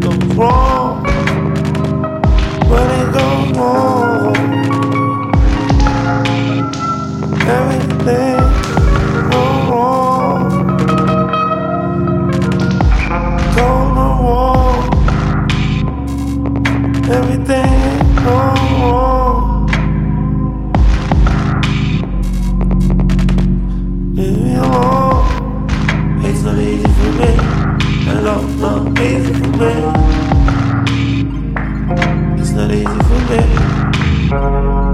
go wrong? Where did wrong? Everything go wrong. Go. Everything go wrong. Leave me alone. It's not easy for me. Hello, no me. It's not easy for me.